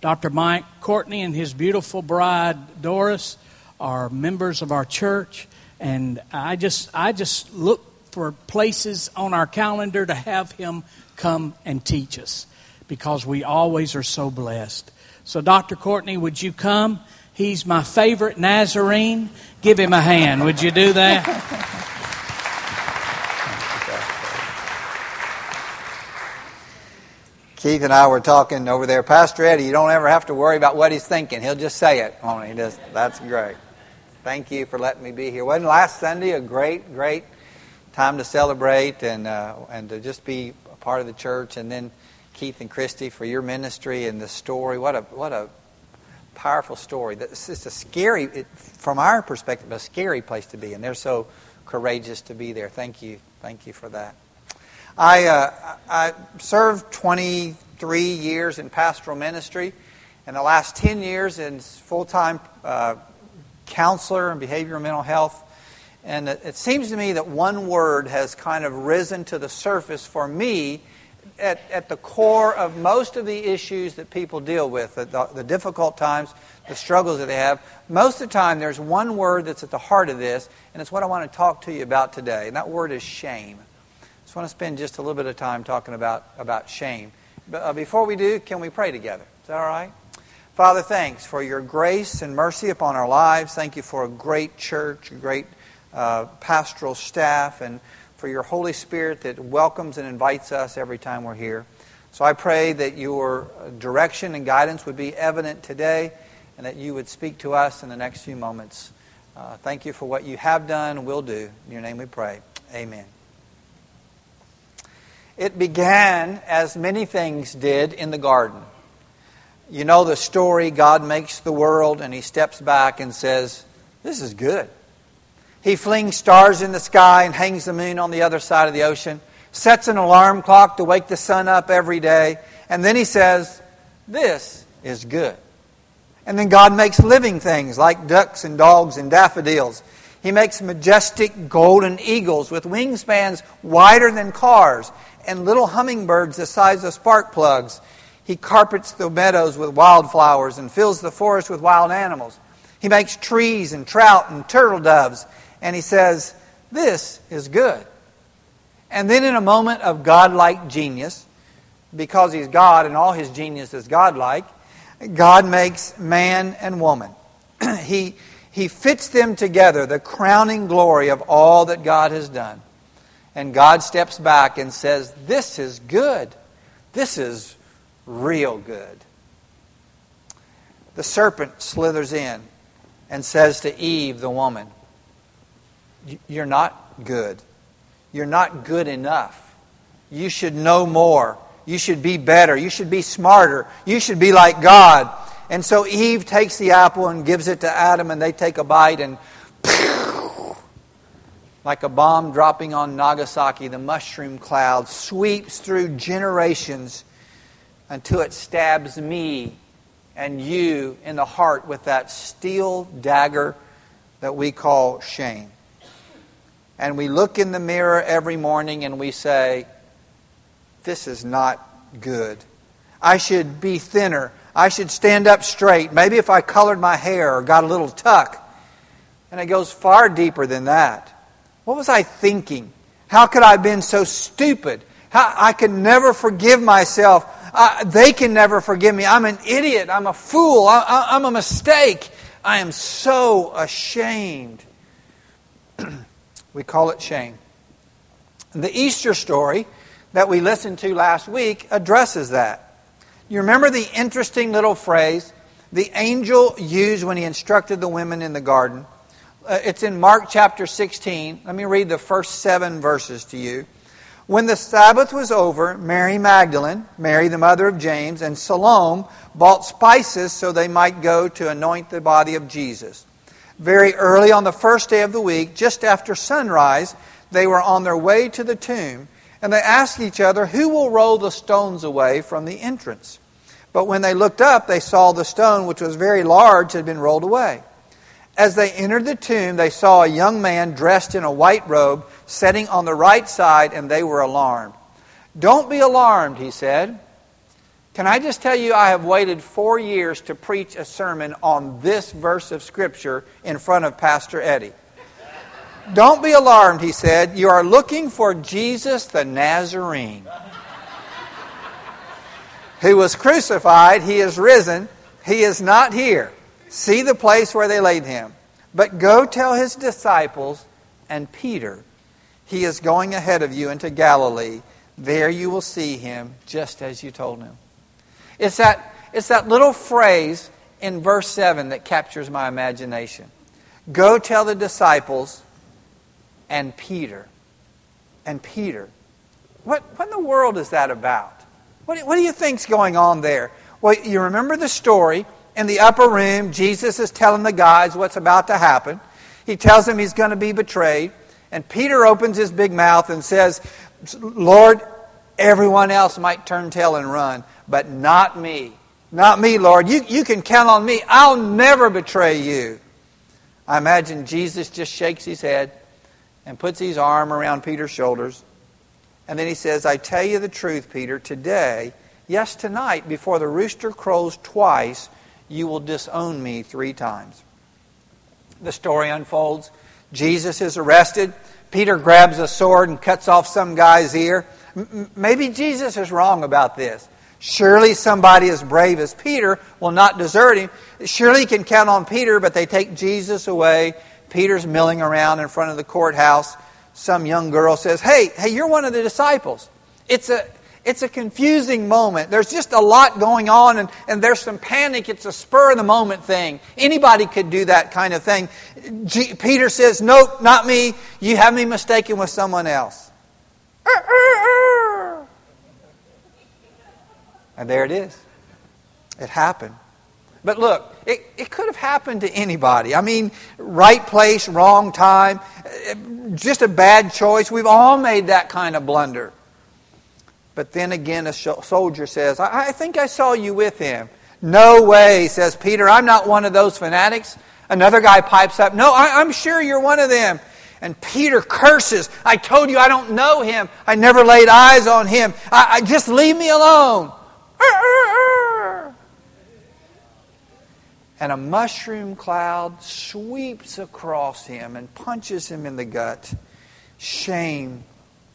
Dr. Mike Courtney and his beautiful bride Doris are members of our church, and I just I just look for places on our calendar to have him come and teach us because we always are so blessed. So, Dr. Courtney, would you come? He's my favorite Nazarene. Give him a hand. Would you do that? Keith and I were talking over there. Pastor Eddie, you don't ever have to worry about what he's thinking. He'll just say it. Only he just, that's great. Thank you for letting me be here. Wasn't last Sunday a great, great time to celebrate and uh, and to just be a part of the church? And then Keith and Christy for your ministry and the story. What a what a powerful story. Is a scary, it, from our perspective, a scary place to be, and they're so courageous to be there. Thank you, thank you for that. I uh, I served 23 years in pastoral ministry, and the last 10 years in full time uh, counselor and behavioral mental health. And it, it seems to me that one word has kind of risen to the surface for me at, at the core of most of the issues that people deal with, the, the difficult times, the struggles that they have. Most of the time, there's one word that's at the heart of this, and it's what I want to talk to you about today. And that word is shame. Just want to spend just a little bit of time talking about, about shame. But uh, before we do, can we pray together? Is that all right? Father, thanks for your grace and mercy upon our lives. Thank you for a great church, a great uh, pastoral staff, and for your Holy Spirit that welcomes and invites us every time we're here. So I pray that your direction and guidance would be evident today and that you would speak to us in the next few moments. Uh, thank you for what you have done and will do. In your name we pray. Amen. It began as many things did in the garden. You know the story God makes the world and he steps back and says, This is good. He flings stars in the sky and hangs the moon on the other side of the ocean, sets an alarm clock to wake the sun up every day, and then he says, This is good. And then God makes living things like ducks and dogs and daffodils. He makes majestic golden eagles with wingspans wider than cars and little hummingbirds the size of spark plugs. He carpets the meadows with wildflowers and fills the forest with wild animals. He makes trees and trout and turtle doves and he says, This is good. And then, in a moment of godlike genius, because he's God and all his genius is godlike, God makes man and woman. he, he fits them together, the crowning glory of all that God has done. And God steps back and says, This is good. This is real good. The serpent slithers in and says to Eve, the woman, you're not good. You're not good enough. You should know more. You should be better. You should be smarter. You should be like God. And so Eve takes the apple and gives it to Adam, and they take a bite, and like a bomb dropping on Nagasaki, the mushroom cloud sweeps through generations until it stabs me and you in the heart with that steel dagger that we call shame and we look in the mirror every morning and we say, This is not good. I should be thinner. I should stand up straight. Maybe if I colored my hair or got a little tuck. And it goes far deeper than that. What was I thinking? How could I have been so stupid? How, I could never forgive myself. Uh, they can never forgive me. I'm an idiot. I'm a fool. I, I, I'm a mistake. I am so ashamed. We call it shame. The Easter story that we listened to last week addresses that. You remember the interesting little phrase the angel used when he instructed the women in the garden? Uh, it's in Mark chapter 16. Let me read the first seven verses to you. When the Sabbath was over, Mary Magdalene, Mary the mother of James, and Salome bought spices so they might go to anoint the body of Jesus very early on the first day of the week, just after sunrise, they were on their way to the tomb, and they asked each other, Who will roll the stones away from the entrance? But when they looked up, they saw the stone, which was very large, had been rolled away. As they entered the tomb, they saw a young man dressed in a white robe sitting on the right side, and they were alarmed. Don't be alarmed, he said. Can I just tell you, I have waited four years to preach a sermon on this verse of Scripture in front of Pastor Eddie. Don't be alarmed, he said. You are looking for Jesus the Nazarene, who was crucified. He is risen. He is not here. See the place where they laid him. But go tell his disciples and Peter, he is going ahead of you into Galilee. There you will see him just as you told him. It's that, it's that little phrase in verse 7 that captures my imagination. Go tell the disciples and Peter. And Peter. What, what in the world is that about? What what do you think's going on there? Well, you remember the story. In the upper room, Jesus is telling the guys what's about to happen. He tells them he's going to be betrayed. And Peter opens his big mouth and says, Lord, everyone else might turn tail and run, but not me. Not me, Lord. You, you can count on me. I'll never betray you. I imagine Jesus just shakes his head and puts his arm around Peter's shoulders. And then he says, I tell you the truth, Peter, today, yes, tonight, before the rooster crows twice, you will disown me three times. The story unfolds. Jesus is arrested. Peter grabs a sword and cuts off some guy's ear. M- maybe Jesus is wrong about this. Surely somebody as brave as Peter will not desert him. Surely he can count on Peter, but they take Jesus away. Peter's milling around in front of the courthouse. Some young girl says, Hey, hey, you're one of the disciples. It's a, it's a confusing moment. There's just a lot going on, and, and there's some panic. It's a spur of the moment thing. Anybody could do that kind of thing. G- Peter says, Nope, not me. You have me mistaken with someone else. And there it is. It happened. But look, it, it could have happened to anybody. I mean, right place, wrong time, just a bad choice. We've all made that kind of blunder. But then again, a soldier says, I, think I saw you with him. No way, says Peter. I'm not one of those fanatics. Another guy pipes up, No, I, am sure you're one of them. And Peter curses, I told you I don't know him. I never laid eyes on him. I, I just leave me alone. And a mushroom cloud sweeps across him and punches him in the gut. Shame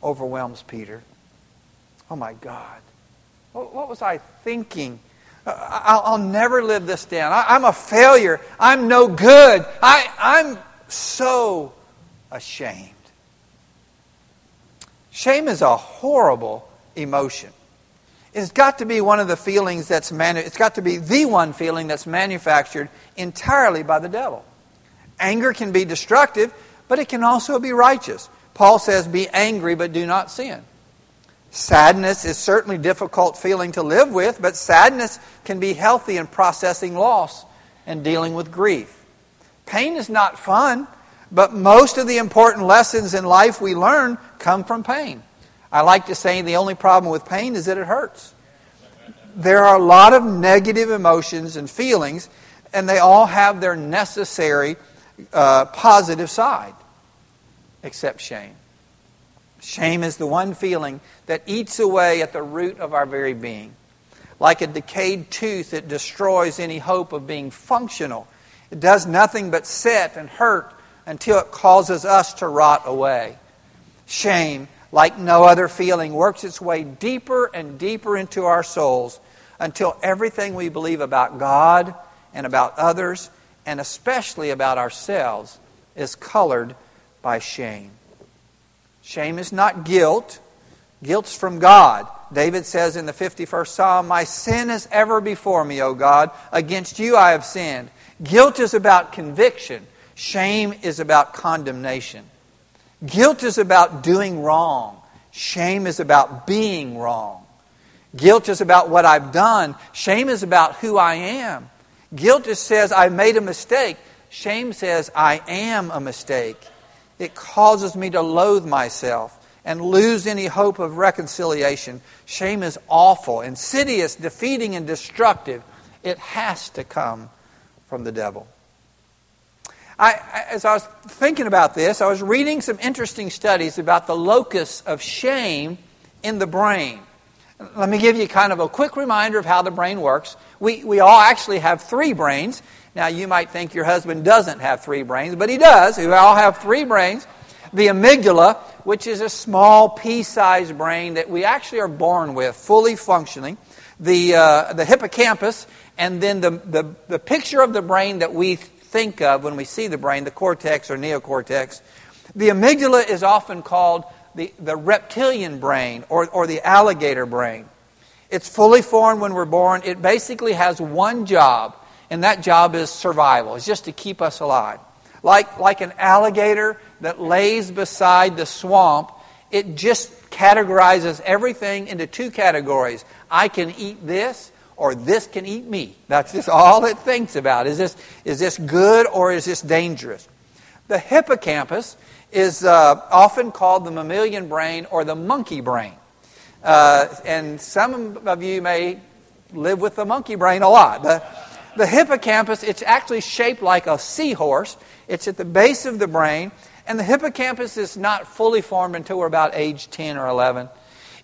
overwhelms Peter. Oh my God. What was I thinking? Uh, I'll, never live this down. I, am a failure. I'm no good. I'm so ashamed. Shame is a horrible emotion. It's got to be one of the feelings that's manu- it's got to be the one feeling that's manufactured entirely by the devil. Anger can be destructive, but it can also be righteous. Paul says, "Be angry, but do not sin." Sadness is certainly difficult feeling to live with, but sadness can be healthy in processing loss and dealing with grief. Pain is not fun, but most of the important lessons in life we learn come from pain. I like to say the only problem with pain is that it hurts. There are a lot of negative emotions and feelings, and they all have their necessary uh, positive side, except shame. Shame is the one feeling that eats away at the root of our very being. Like a decayed tooth, it destroys any hope of being functional. It does nothing but sit and hurt until it causes us to rot away. Shame, like no other feeling, works its way deeper and deeper into our souls until everything we believe about God and about others, and especially about ourselves, is colored by shame. Shame is not guilt. Guilt's from God. David says in the 51st Psalm, My sin is ever before me, O God. Against you I have sinned. Guilt is about conviction. Shame is about condemnation. Guilt is about doing wrong. Shame is about being wrong. Guilt is about what I've done. Shame is about who I am. Guilt just says I made a mistake. Shame says I am a mistake. It causes me to loathe myself and lose any hope of reconciliation. Shame is awful, insidious, defeating, and destructive. It has to come from the devil. I, as I was thinking about this, I was reading some interesting studies about the locus of shame in the brain. Let me give you kind of a quick reminder of how the brain works. We, we all actually have three brains. Now, you might think your husband doesn't have three brains, but he does. We all have three brains. The amygdala, which is a small pea sized brain that we actually are born with, fully functioning. The, uh, the hippocampus, and then the, the, the picture of the brain that we think of when we see the brain, the cortex or neocortex. The amygdala is often called the, the reptilian brain or, or the alligator brain. It's fully formed when we're born. It basically has one job, and that job is survival. It's just to keep us alive. Like, like an alligator that lays beside the swamp, it just categorizes everything into two categories. I can eat this, or this can eat me. That's just all it thinks about. Is this, is this good or is this dangerous? The hippocampus is uh, often called the mammalian brain or the monkey brain. Uh, and some of you may live with the monkey brain a lot. The, the hippocampus, it's actually shaped like a seahorse. It's at the base of the brain, and the hippocampus is not fully formed until we're about age 10 or 11.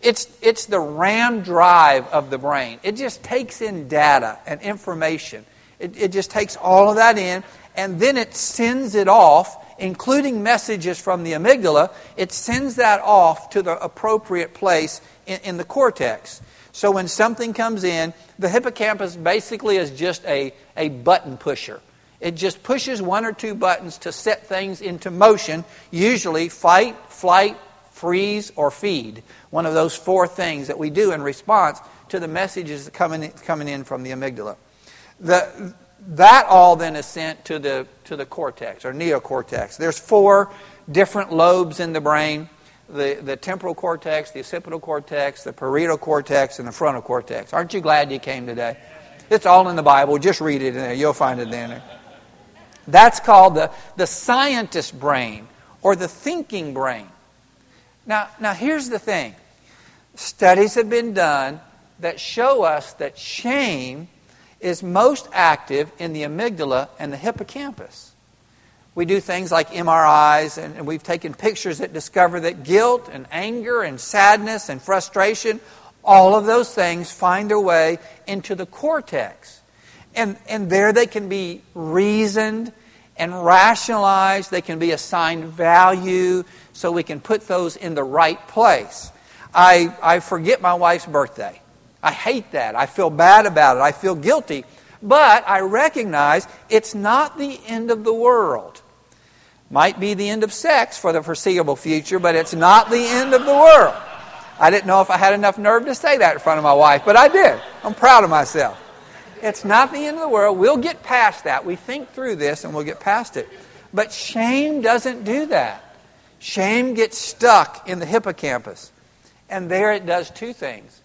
It's, it's the RAM drive of the brain. It just takes in data and information. It, it just takes all of that in, and then it sends it off including messages from the amygdala, it sends that off to the appropriate place in, in the cortex. So when something comes in, the hippocampus basically is just a, a button pusher. It just pushes one or two buttons to set things into motion, usually fight, flight, freeze, or feed. One of those four things that we do in response to the messages coming in, coming in from the amygdala. The, that all then is sent to the, to the cortex or neocortex. There's four different lobes in the brain the, the temporal cortex, the occipital cortex, the parietal cortex, and the frontal cortex. Aren't you glad you came today? It's all in the Bible. Just read it in there. You'll find it in there. That's called the, the scientist brain or the thinking brain. Now, now, here's the thing studies have been done that show us that shame is most active in the amygdala and the hippocampus. We do things like MRIs, and we've taken pictures that discover that guilt and anger and sadness and frustration, all of those things find their way into the cortex. And, and there they can be reasoned and rationalized, they can be assigned value, so we can put those in the right place. I, I forget my wife's birthday. I hate that. I feel bad about it. I feel guilty. But I recognize it's not the end of the world. Might be the end of sex for the foreseeable future, but it's not the end of the world. I didn't know if I had enough nerve to say that in front of my wife, but I did. I'm proud of myself. It's not the end of the world. We'll get past that. We think through this and we'll get past it. But shame doesn't do that. Shame gets stuck in the hippocampus. And there it does two things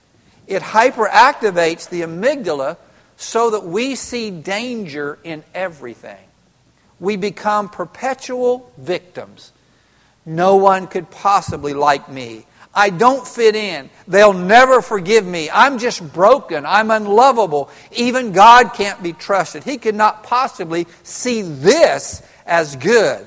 it hyperactivates the amygdala so that we see danger in everything. We become perpetual victims. No one could possibly like me. I don't fit in. They'll never forgive me. I'm just broken. I'm unlovable. Even God can't be trusted. He could not possibly see this as good.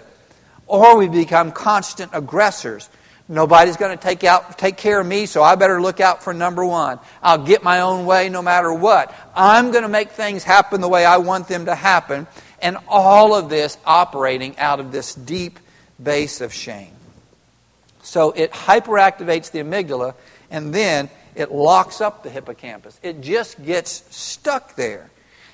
Or we become constant aggressors. Nobody's going to take out take care of me, so I better look out for number 1. I'll get my own way no matter what. I'm going to make things happen the way I want them to happen, and all of this operating out of this deep base of shame. So it hyperactivates the amygdala and then it locks up the hippocampus. It just gets stuck there.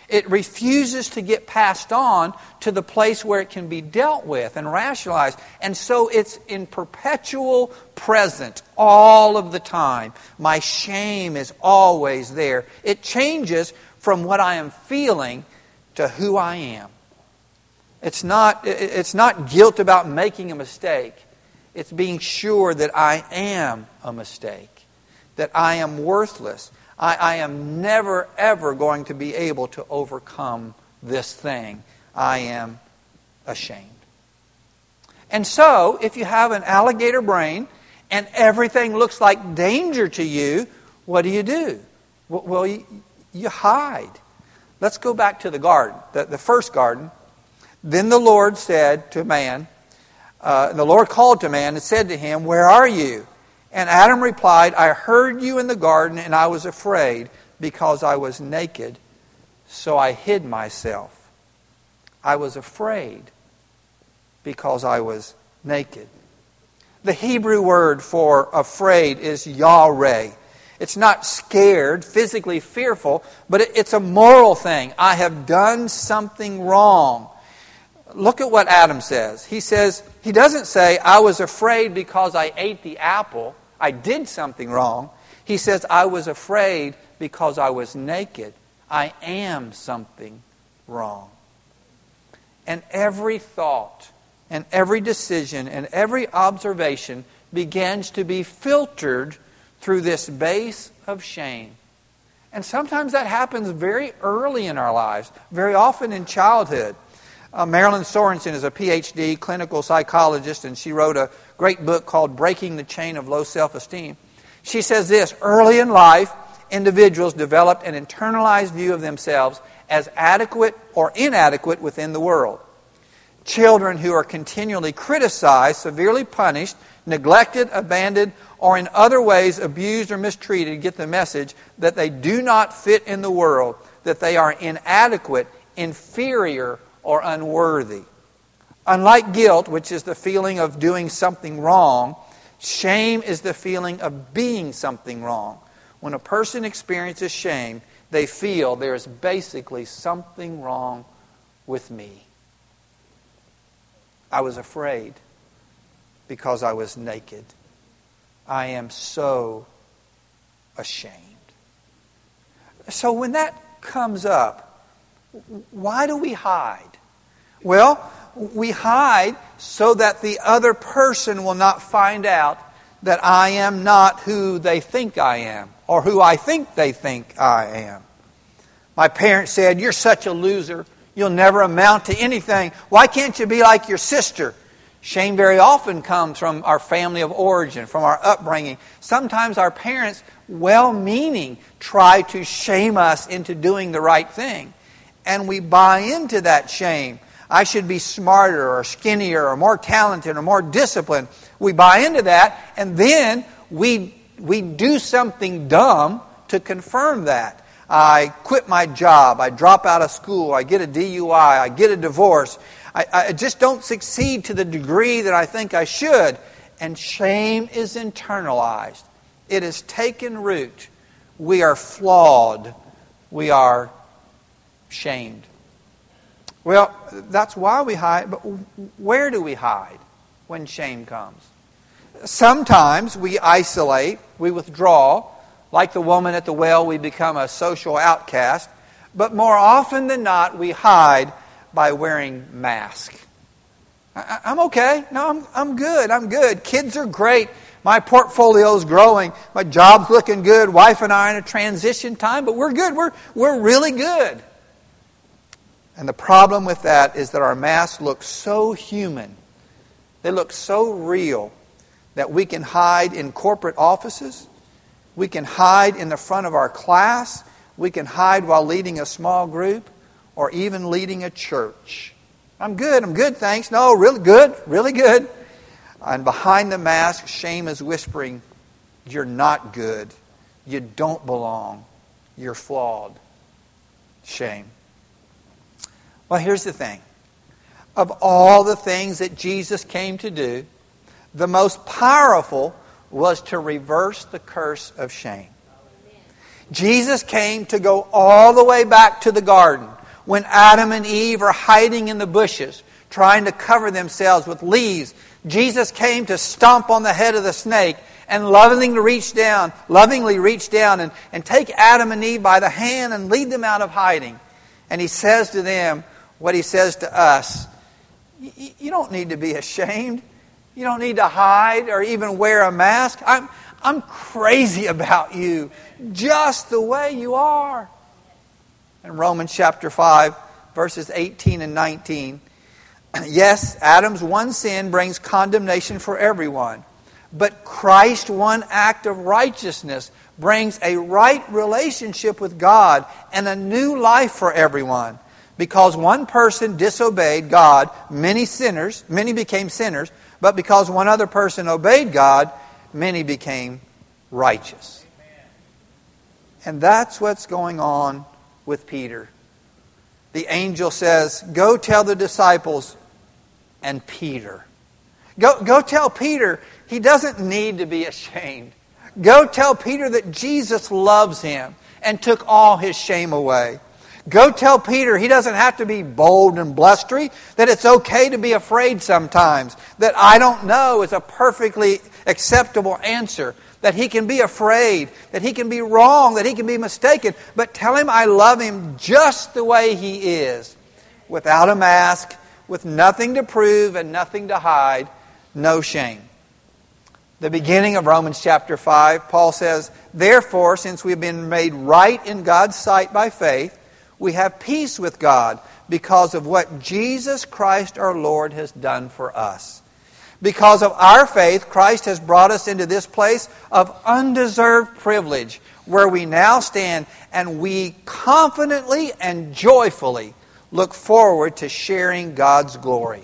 It refuses to get passed on to the place where it can be dealt with and rationalized. And so it's in perpetual present all of the time. My shame is always there. It changes from what I am feeling to who I am. It's not, it's not guilt about making a mistake. It's being sure that I am a mistake, that I am worthless, I, I am never, ever going to be able to overcome this thing. I am ashamed. And so, if you have an alligator brain and everything looks like danger to you, what do you do? Well, you, you hide. Let's go back to the garden, the, the first garden. Then the Lord said to man, uh, the Lord called to man and said to him, Where are you? And Adam replied, I heard you in the garden, and I was afraid because I was naked, so I hid myself. I was afraid because I was naked. The Hebrew word for afraid is yareh. It's not scared, physically fearful, but it's a moral thing. I have done something wrong. Look at what Adam says. He says, he doesn't say, I was afraid because I ate the apple. I did something wrong. He says, I was afraid because I was naked. I am something wrong. And every thought and every decision and every observation begins to be filtered through this base of shame. And sometimes that happens very early in our lives, very often in childhood. Uh, Marilyn Sorensen is a PhD clinical psychologist, and she wrote a great book called Breaking the Chain of Low Self Esteem. She says this early in life, individuals developed an internalized view of themselves as adequate or inadequate within the world. Children who are continually criticized, severely punished, neglected, abandoned, or in other ways abused or mistreated get the message that they do not fit in the world, that they are inadequate, inferior, or unworthy. Unlike guilt, which is the feeling of doing something wrong, shame is the feeling of being something wrong. When a person experiences shame, they feel there is basically something wrong with me. I was afraid because I was naked. I am so ashamed. So when that comes up, why do we hide? Well, we hide so that the other person will not find out that I am not who they think I am or who I think they think I am. My parents said, You're such a loser. You'll never amount to anything. Why can't you be like your sister? Shame very often comes from our family of origin, from our upbringing. Sometimes our parents, well meaning, try to shame us into doing the right thing. And we buy into that shame. I should be smarter or skinnier or more talented or more disciplined. We buy into that, and then we, we do something dumb to confirm that. I quit my job. I drop out of school. I get a DUI. I get a divorce. I, I just don't succeed to the degree that I think I should. And shame is internalized, it has taken root. We are flawed. We are shamed. Well, that's why we hide, but where do we hide when shame comes? Sometimes we isolate, we withdraw. Like the woman at the well, we become a social outcast. But more often than not, we hide by wearing masks. I, am okay. No, I'm, I'm good. I'm good. Kids are great. My portfolio's growing. My job's looking good. Wife and I are in a transition time, but we're good. We're, we're really good. And the problem with that is that our masks look so human, they look so real, that we can hide in corporate offices, we can hide in the front of our class, we can hide while leading a small group, or even leading a church. I'm good, I'm good, thanks. No, really good, really good. And behind the mask, shame is whispering, You're not good. You don't belong. You're flawed. Shame. Well, here's the thing. Of all the things that Jesus came to do, the most powerful was to reverse the curse of shame. Jesus came to go all the way back to the garden when Adam and Eve are hiding in the bushes, trying to cover themselves with leaves. Jesus came to stomp on the head of the snake and lovingly reach down, lovingly reach down and, and take Adam and Eve by the hand and lead them out of hiding. And he says to them what he says to us. You don't need to be ashamed. You don't need to hide or even wear a mask. I'm, I'm crazy about you just the way you are in Romans chapter 5, verses 18 and 19. Yes, Adam's one sin brings condemnation for everyone, but Christ's one act of righteousness brings a right relationship with God and a new life for everyone. Because one person disobeyed God, many sinners, many became sinners, but because one other person obeyed God, many became righteous. And that's what's going on with Peter. The angel says, Go tell the disciples and Peter. Go, go tell Peter he doesn't need to be ashamed. Go tell Peter that Jesus loves him and took all his shame away. Go tell Peter he doesn't have to be bold and blustery, that it's okay to be afraid sometimes, that I don't know is a perfectly acceptable answer, that he can be afraid, that he can be wrong, that he can be mistaken, but tell him I love him just the way he is, without a mask, with nothing to prove and nothing to hide, no shame. The beginning of Romans chapter 5, Paul says, Therefore, since we have been made right in God's sight by faith, we have peace with God because of what Jesus Christ our Lord has done for us. Because of our faith, Christ has brought us into this place of undeserved privilege where we now stand and we confidently and joyfully look forward to sharing God's glory.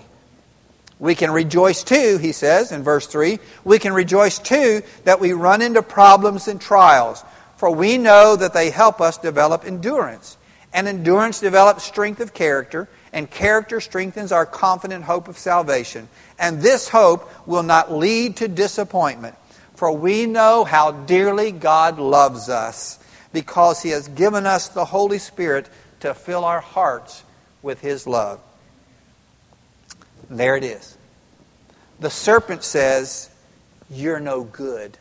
We can rejoice too, he says in verse 3. We can rejoice too that we run into problems and trials, for we know that they help us develop endurance. And endurance develops strength of character, and character strengthens our confident hope of salvation. And this hope will not lead to disappointment, for we know how dearly God loves us, because He has given us the Holy Spirit to fill our hearts with His love. there it is. The serpent says, You're no good.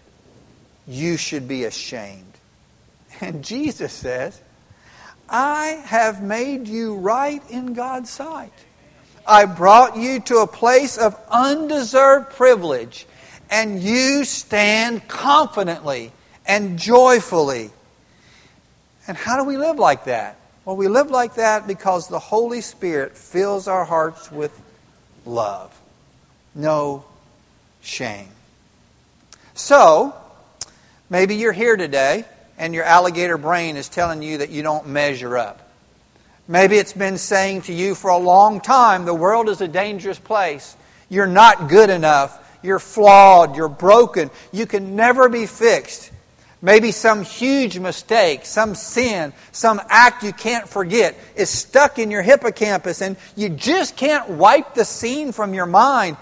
You should be ashamed. And Jesus says, I have made you right in God's sight. I brought you to a place of undeserved privilege, and you stand confidently and joyfully. And how do we live like that? Well, we live like that because the Holy Spirit fills our hearts with love, no shame. So, maybe you're here today and your alligator brain is telling you that you don't measure up. Maybe it's been saying to you for a long time the world is a dangerous place. You're not good enough. You're flawed. You're broken. You can never be fixed. Maybe some huge mistake, some sin, some act you can't forget is stuck in your hippocampus and you just can't wipe the scene from your mind.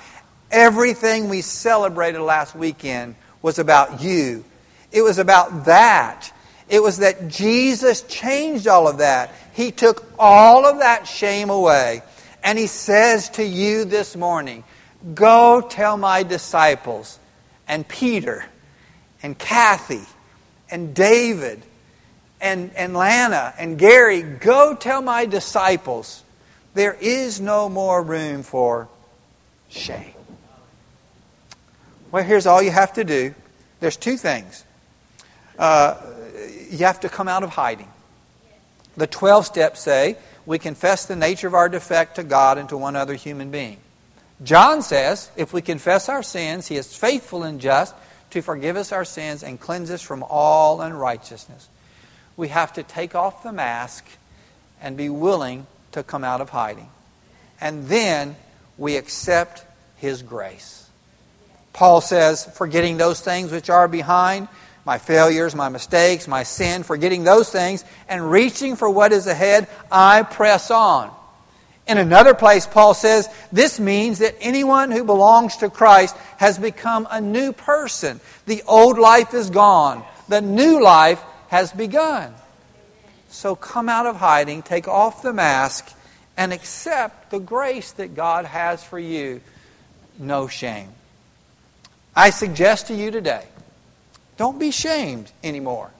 Everything we celebrated last weekend was about you it was about that. It was that Jesus changed all of that. He took all of that shame away. And He says to you this morning, Go tell my disciples, and Peter, and Kathy, and David, and, and Lana, and Gary, go tell my disciples, there is no more room for shame. Well, here's all you have to do. There's two things uh, you have to come out of hiding. The 12 steps say we confess the nature of our defect to God and to one other human being. John says if we confess our sins, he is faithful and just to forgive us our sins and cleanse us from all unrighteousness. We have to take off the mask and be willing to come out of hiding. And then we accept his grace. Paul says, forgetting those things which are behind my failures, my mistakes, my sin, forgetting those things, and reaching for what is ahead, I press on. In another place, Paul says, this means that anyone who belongs to Christ has become a new person. The old life is gone, the new life has begun. So come out of hiding, take off the mask, and accept the grace that God has for you. No shame. I suggest to you today don't be shamed anymore.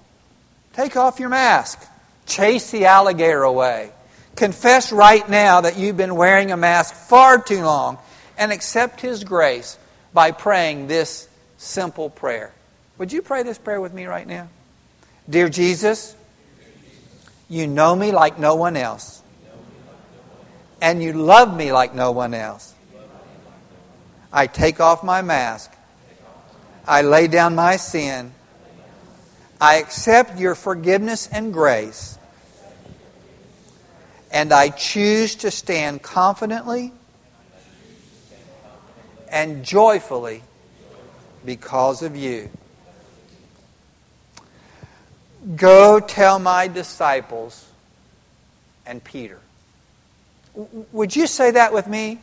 Take off your mask. Chase the alligator away. Confess right now that you've been wearing a mask far too long and accept His grace by praying this simple prayer. Would you pray this prayer with me right now? Dear Jesus, you know me like no one else, and you love me like no one else. I take off my mask I lay down my sin. I accept your forgiveness and grace. And I choose to stand confidently and joyfully because of you. Go tell my disciples and Peter. Would you say that with me?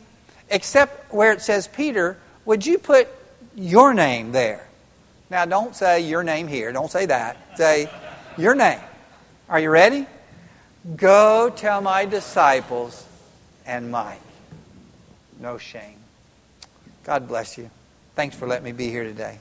Except where it says Peter, would you put your name there? Now, don't say your name here. Don't say that. Say your name. Are you ready? Go tell my disciples and Mike. No shame. God bless you. Thanks for letting me be here today.